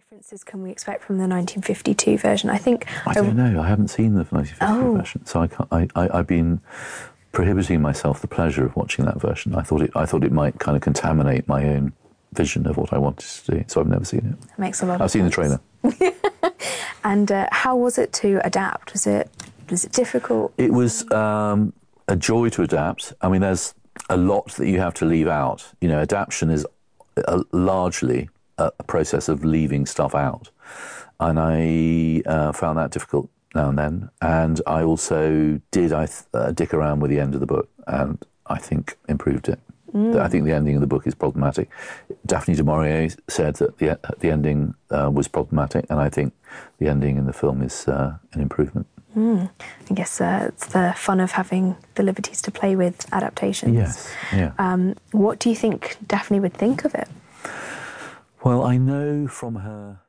differences can we expect from the 1952 version? I think I don't know. I haven't seen the 1952 Oh. version, so I can't, I, I, I've been prohibiting myself the pleasure of watching that version. I thought it, I thought it might kind of contaminate my own vision of what I wanted to see, so I've never seen it. makes a lot. I've seen the trailer. And uh, how was it to adapt? Was it was it difficult? It was um, a joy to adapt. I mean, there's a lot that you have to leave out. You know, adaptation is uh largely a, a process of leaving stuff out, and I uh, found that difficult now and then. And I also did I th- uh, dick around with the end of the book, and I think improved it. I think the ending of the book is problematic. Daphne du Maurier said that the the ending uh, was problematic, and I think the ending in the film is uh, an improvement. I guess uh, it's the fun of having the liberties to play with adaptations. Yes, yeah. Um, what do you think Daphne would think of it? Well, I know from her